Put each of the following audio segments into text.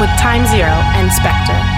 With Time Zero and Spectre.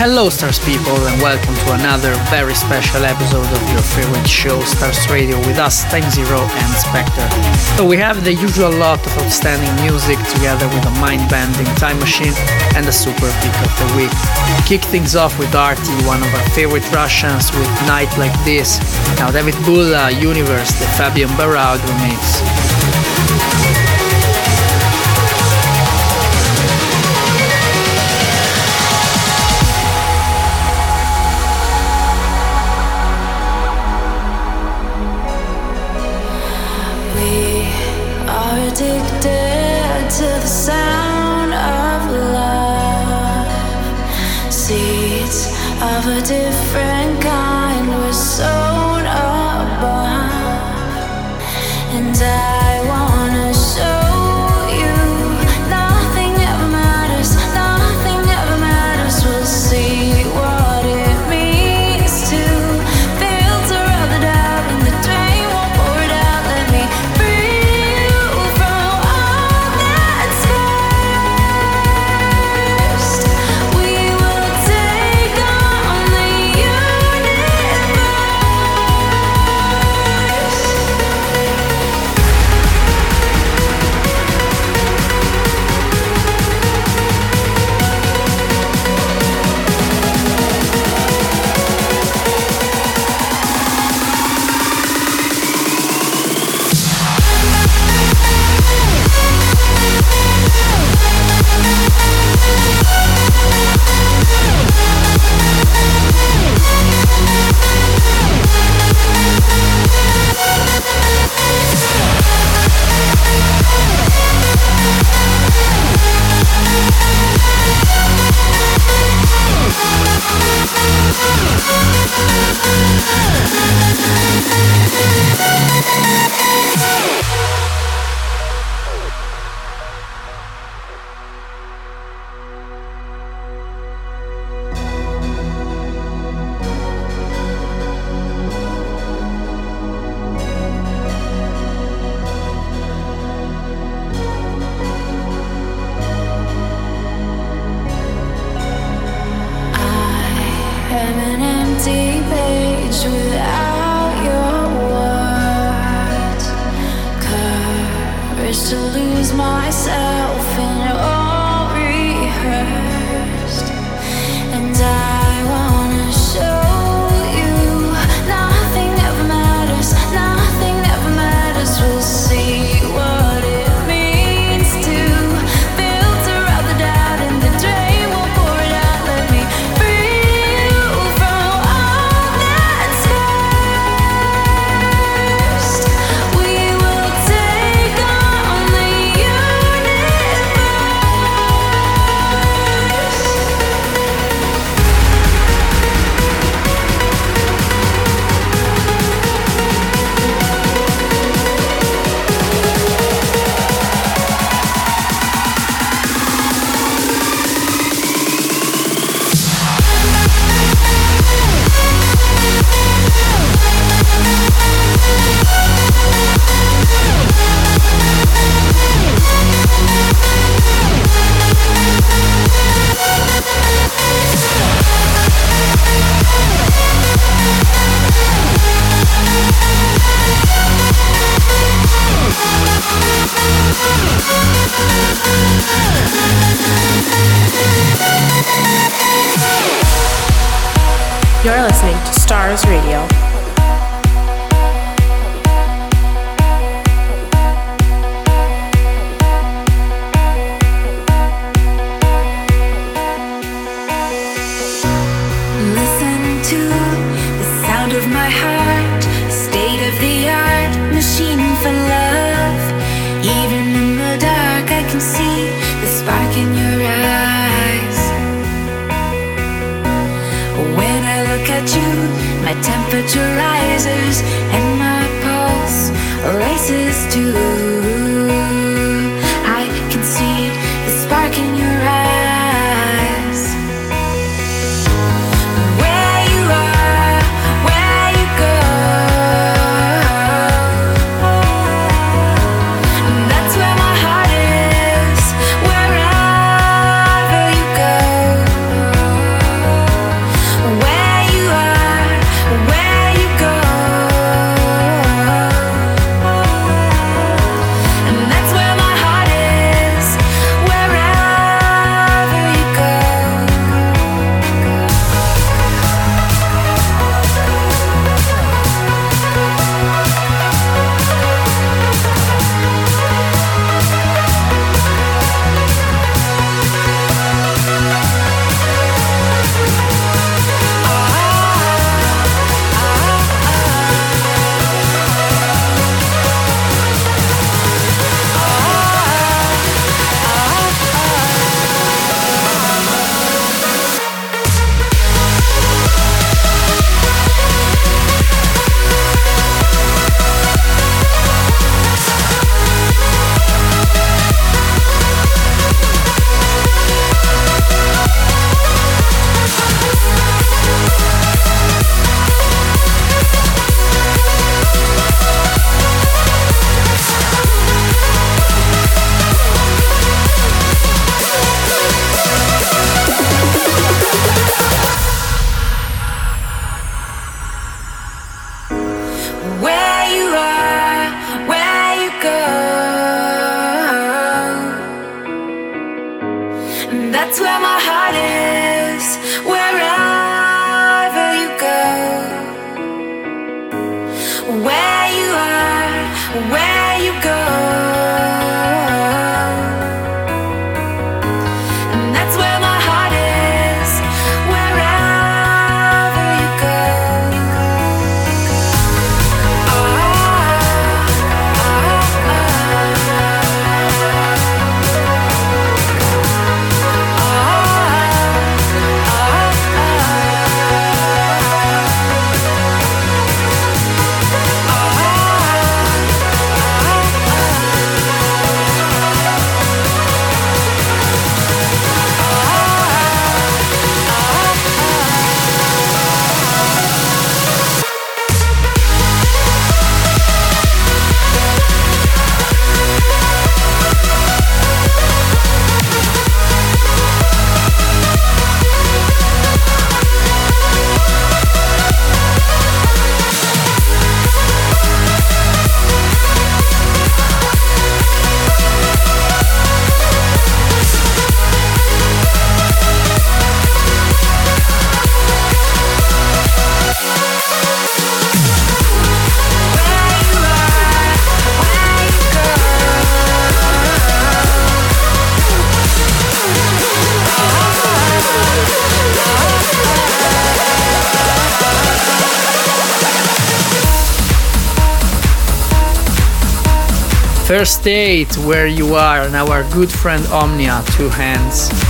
Hello, Stars people, and welcome to another very special episode of your favorite show, Stars Radio, with us, Time Zero and Spectre. So, we have the usual lot of outstanding music together with a mind bending time machine and a super pick of the week. Kick things off with Arty, one of our favorite Russians, with Night Like This. Now, David Bulla, Universe, the Fabian Baraud remix. Different First Date, Where You Are, and our good friend Omnia, Two Hands.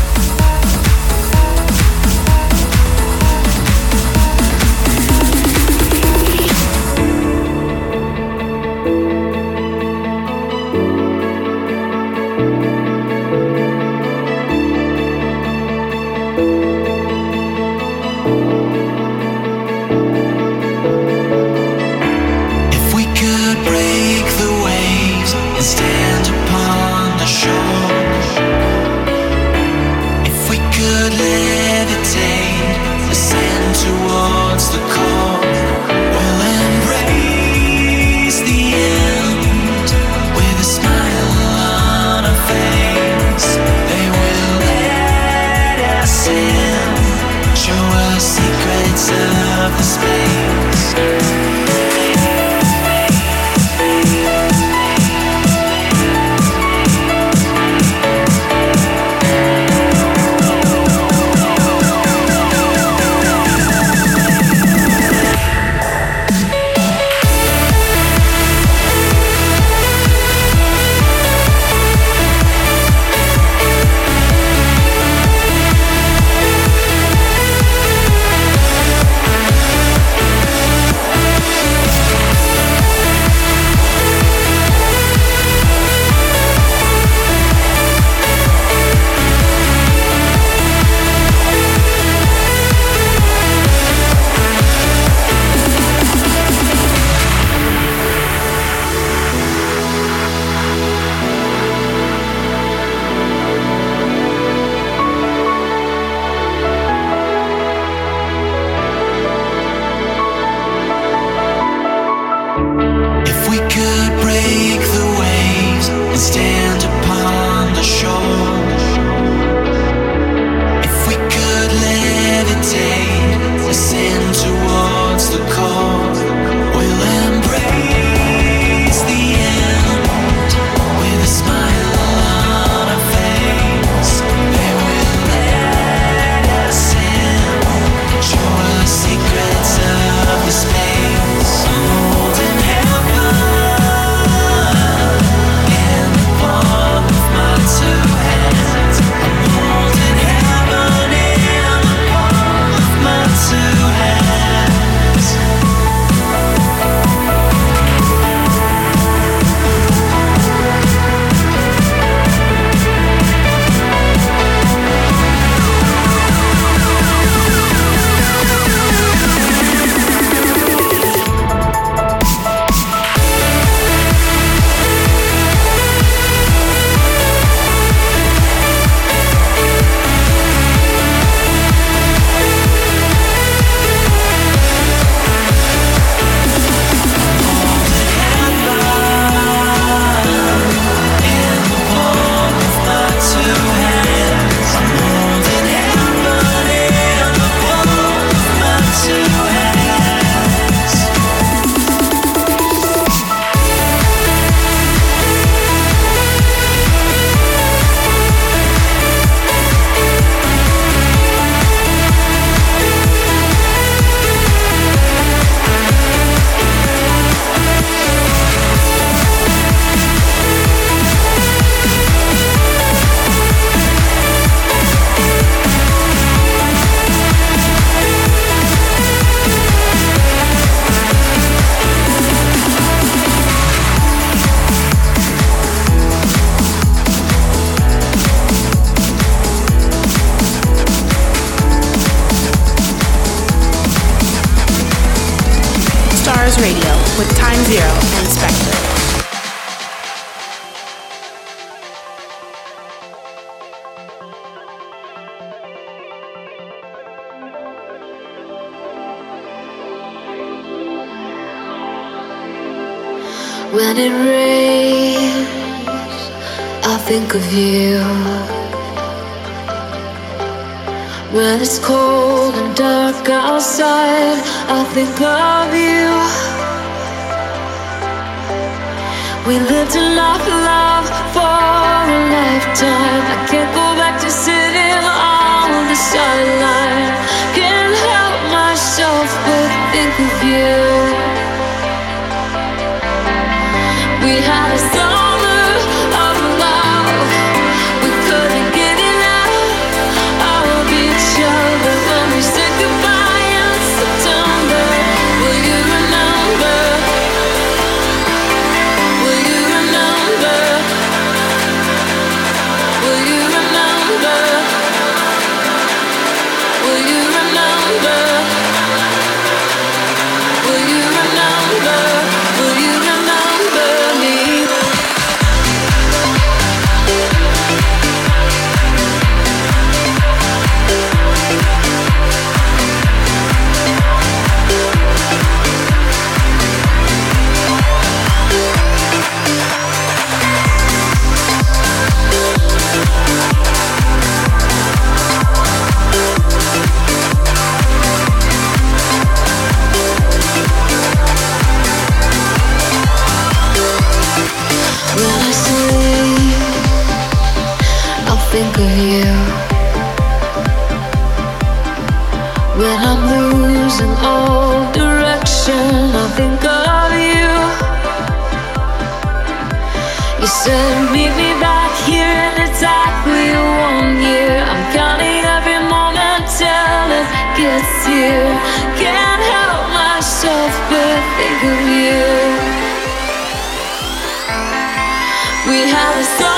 Think of you. We lived life love for a lifetime. I can't go back to sitting on the sideline. Can't help myself but think of you. We had a the sun.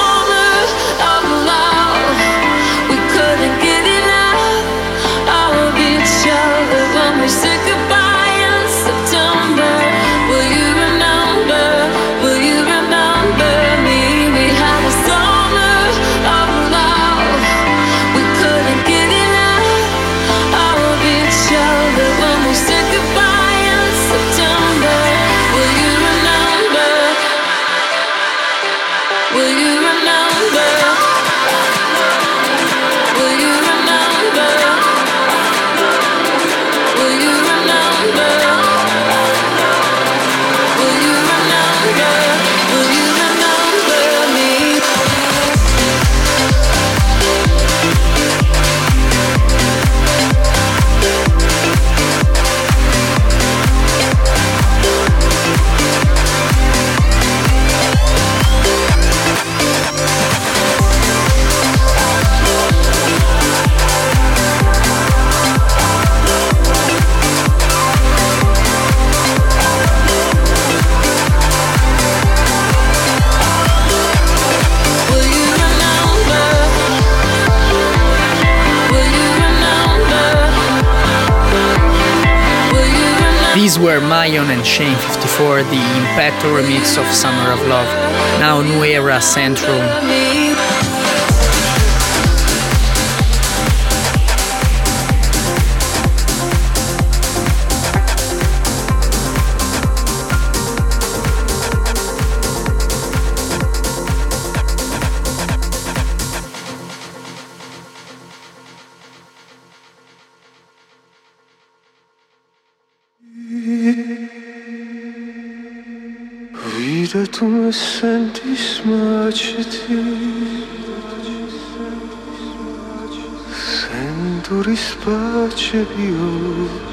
These were Myon and Shane 54, the Impacto remix of Summer of Love, now New Era Centrum. Of you.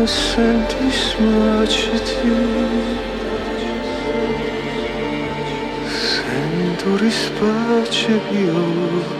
ma senti smarciti sento rispaccio io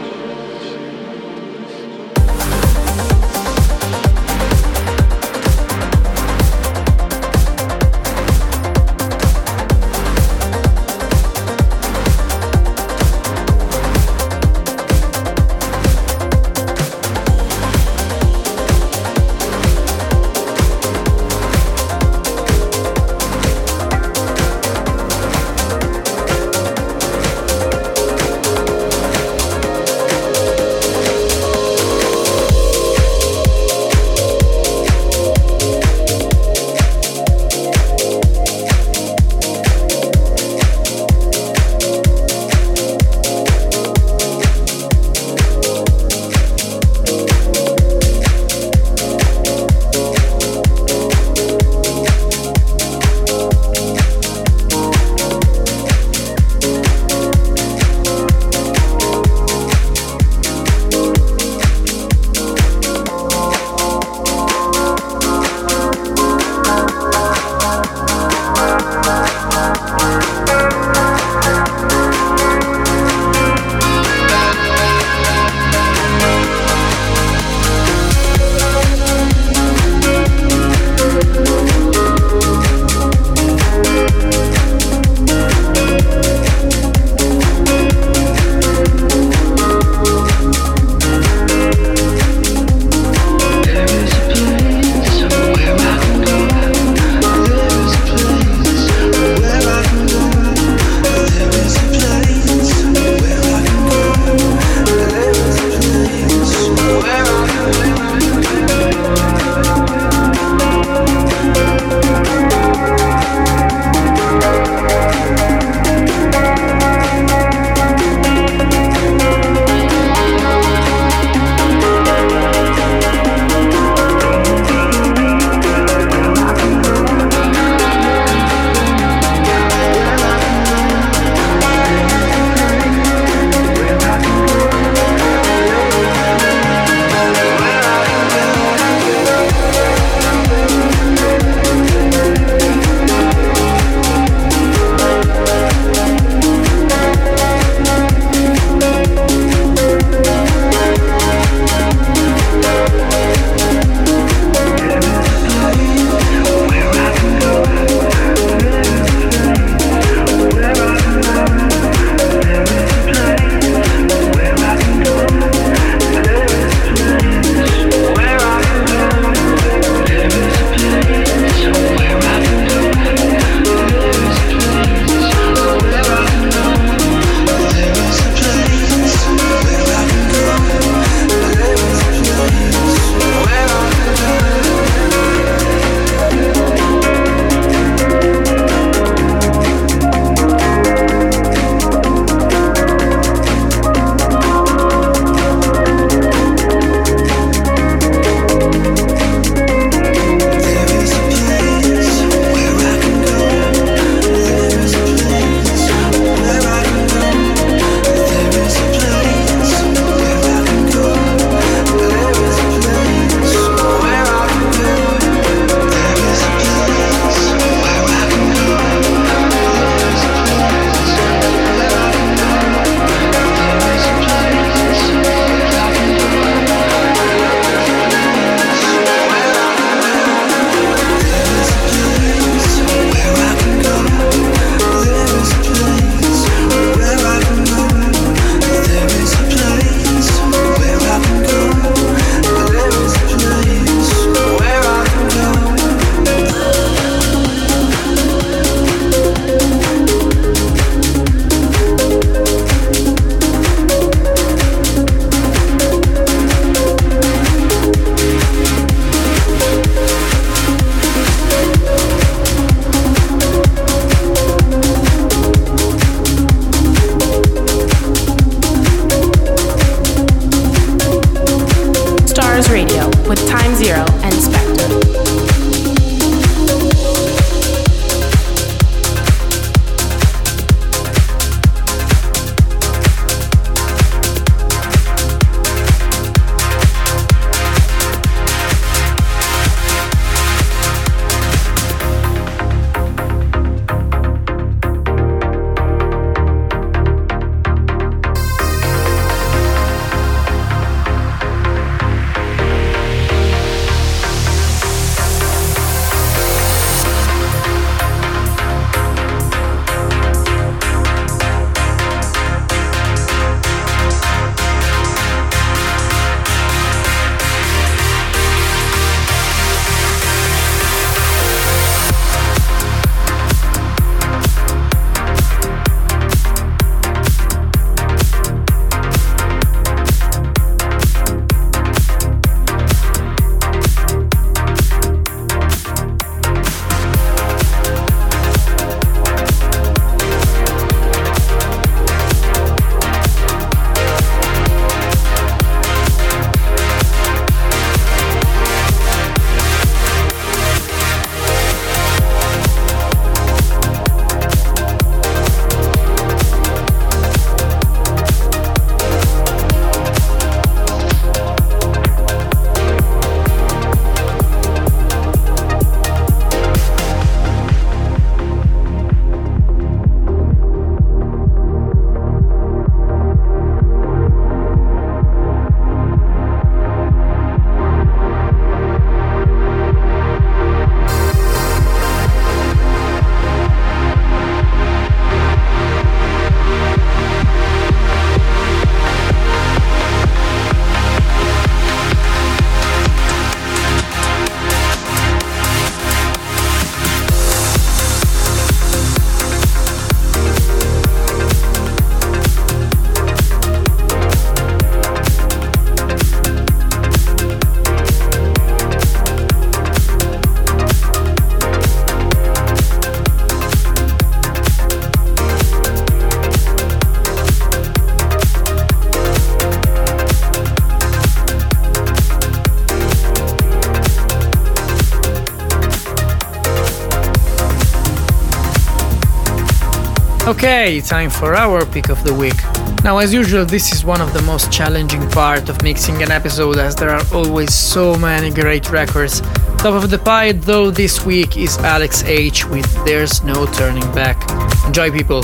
Okay, time for our pick of the week. Now, as usual, this is one of the most challenging part of mixing an episode as there are always so many great records. Top of the pile, though, this week is Alex H with There's No Turning Back. Enjoy, people!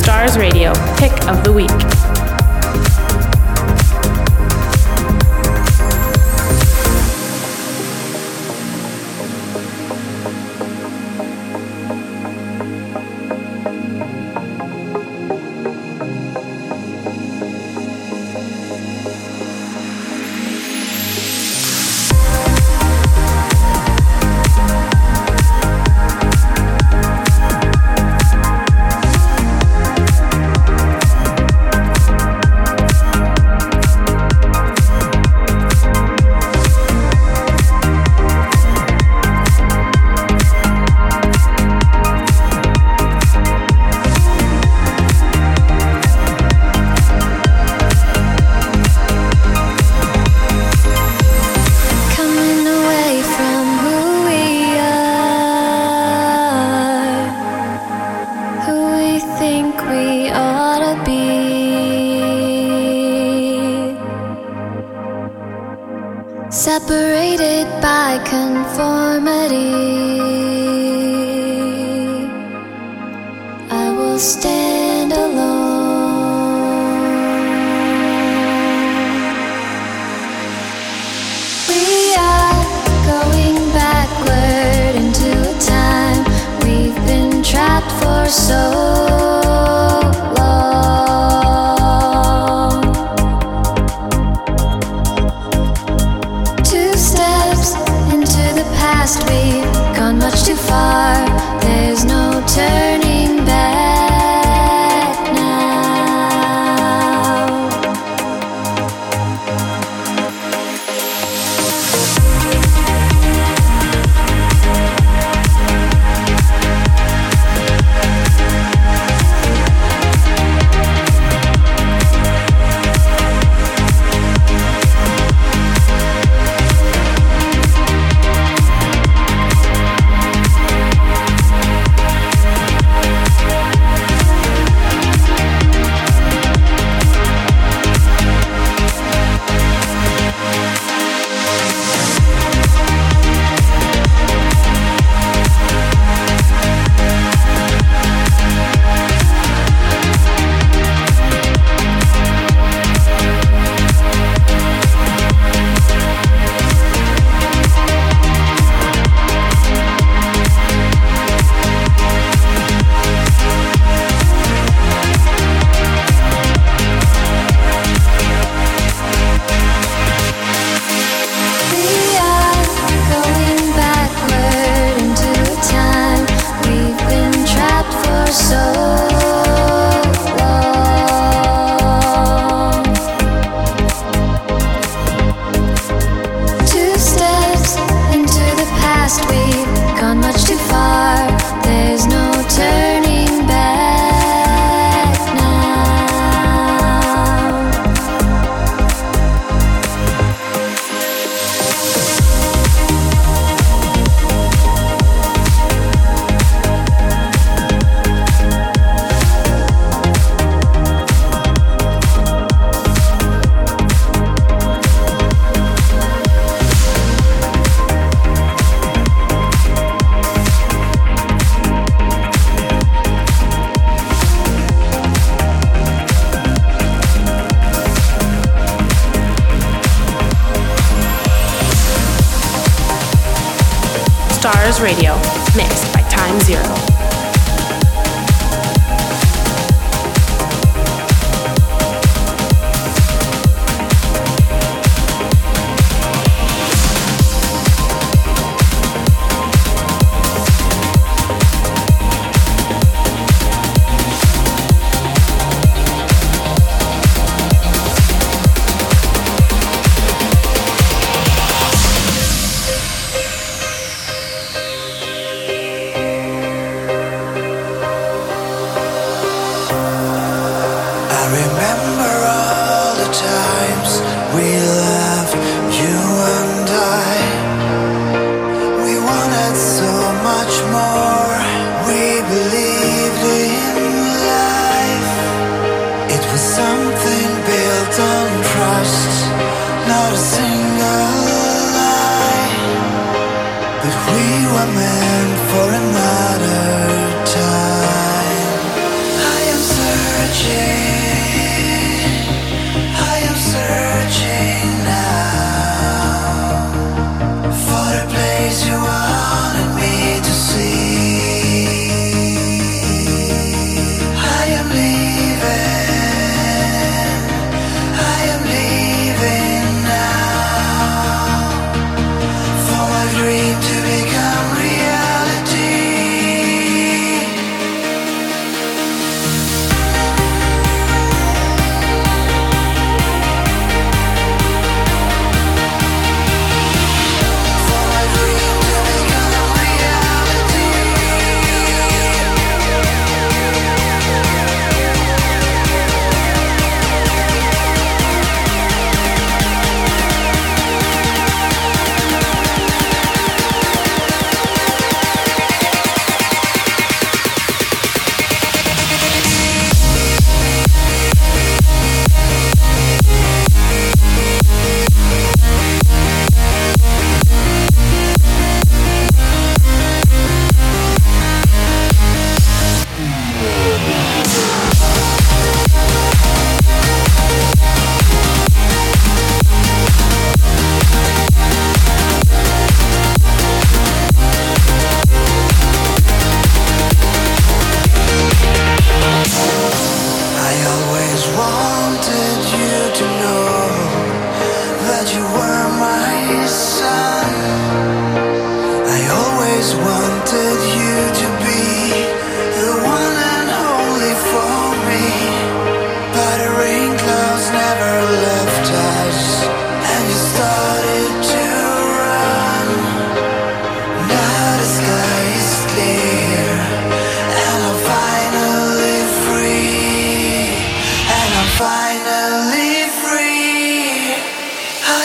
Stars Radio, pick of the week. Radio,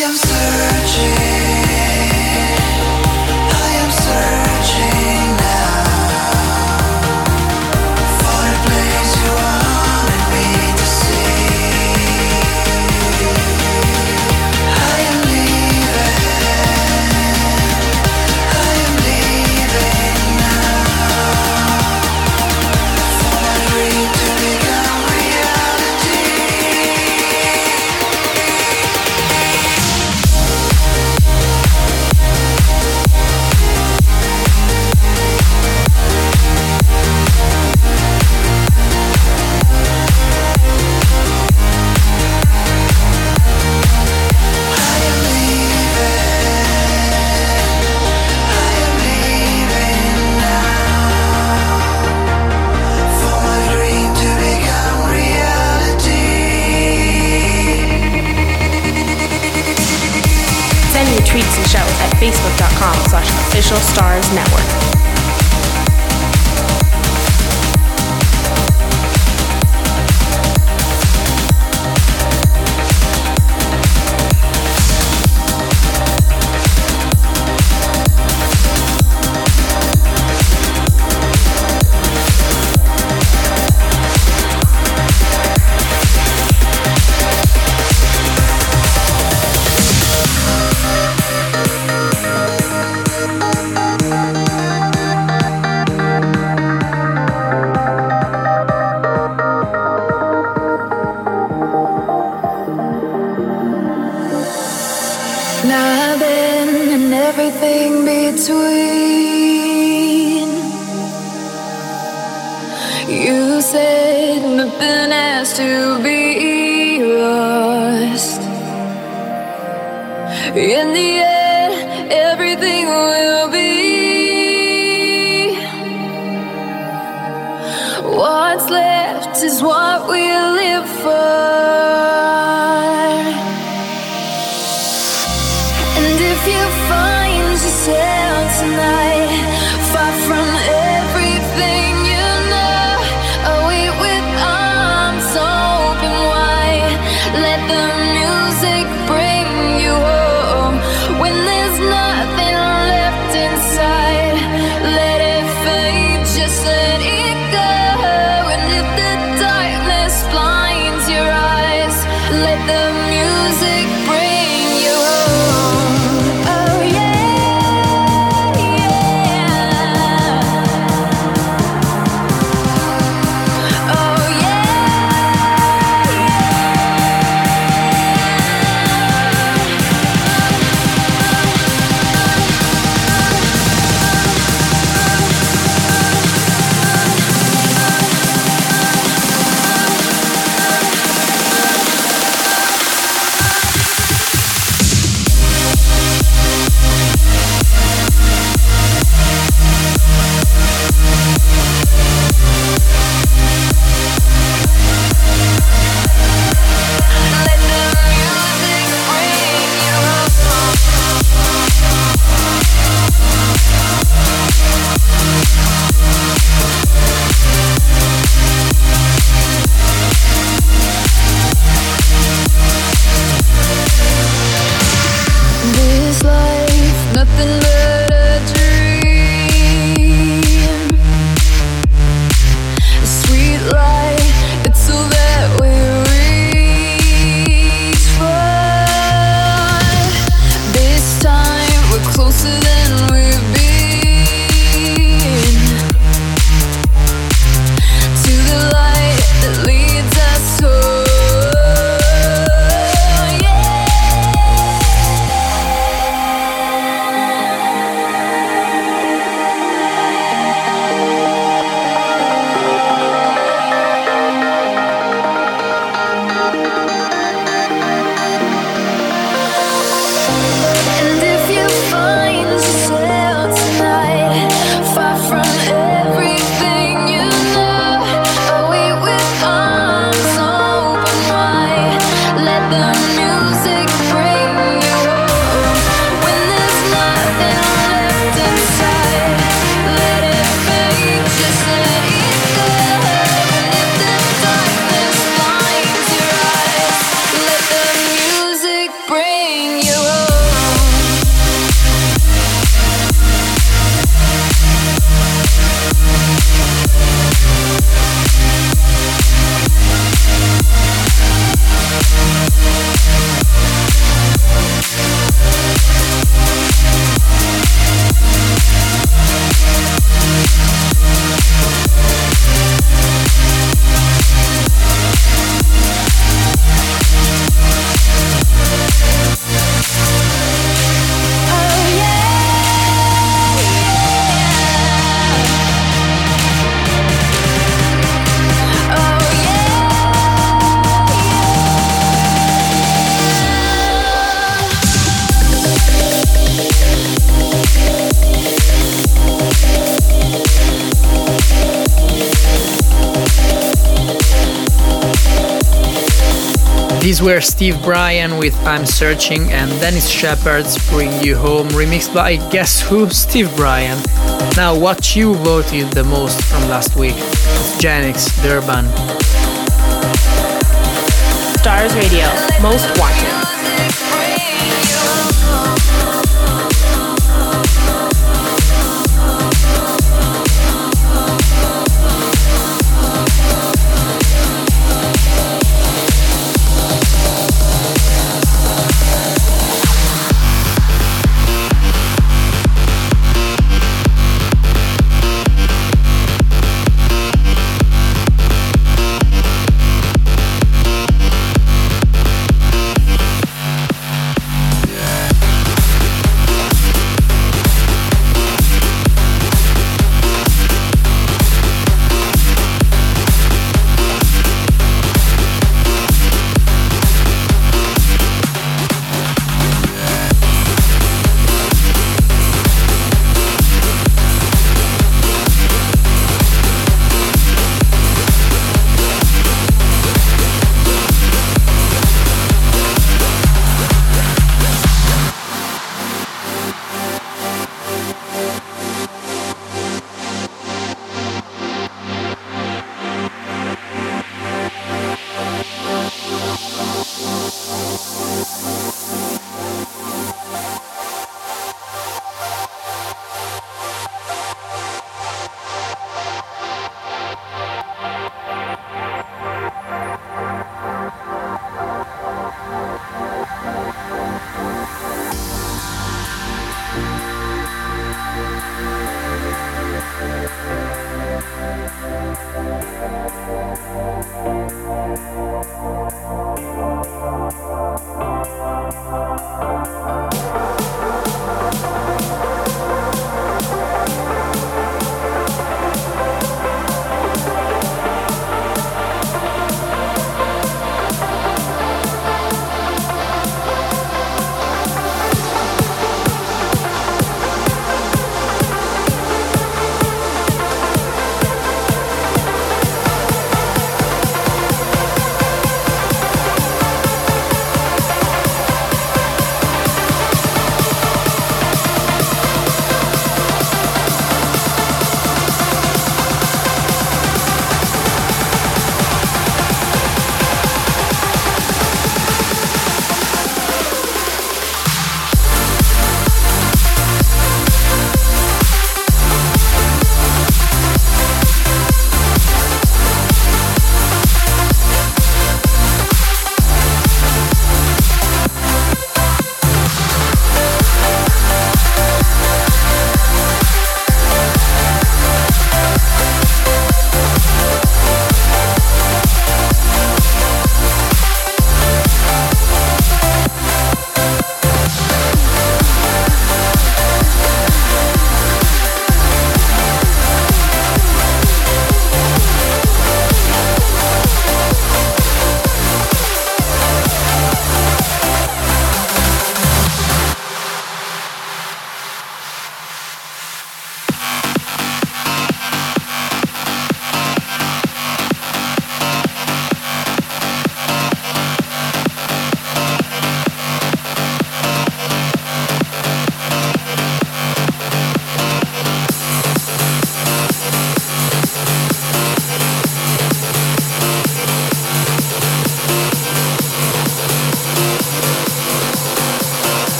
I'm searching. You said nothing has to be lost. In the end. These were Steve Brian with I'm Searching and Dennis Sheperd's Bring You Home, remixed by guess who? Steve Brian. Now, what you voted the most from last week? Genix, Durban. Stars Radio, most wanted.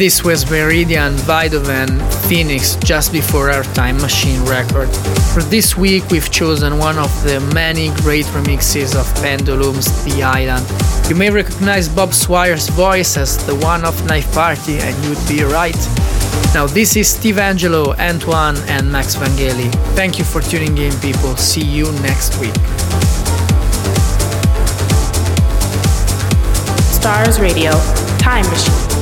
This was Meridian Weidoven Phoenix just before our Time Machine record. For this week, we've chosen one of the many great remixes of Pendulum's The Island. You may recognize Rob Swire's voice as the one of Knife Party, and you'd be right. Now, this is Steve Angello, Antoine, and Max Vangeli. Thank you for tuning in, people. See you next week. Stars Radio, Time Machine.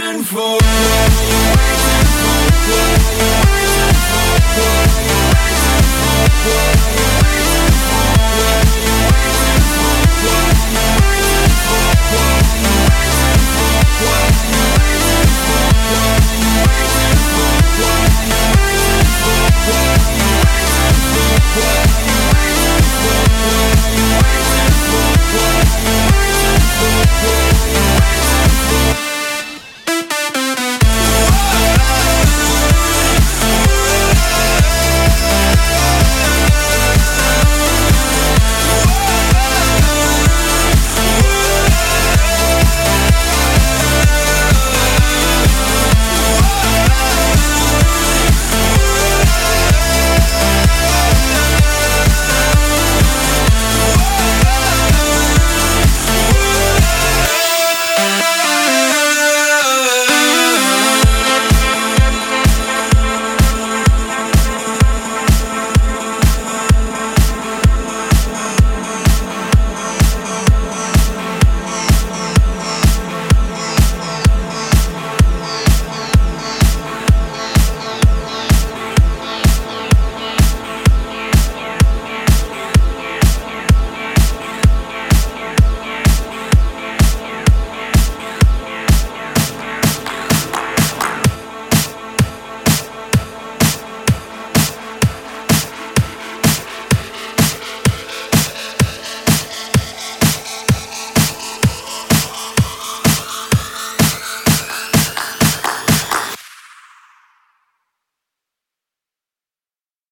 waiting for? What are you waiting for?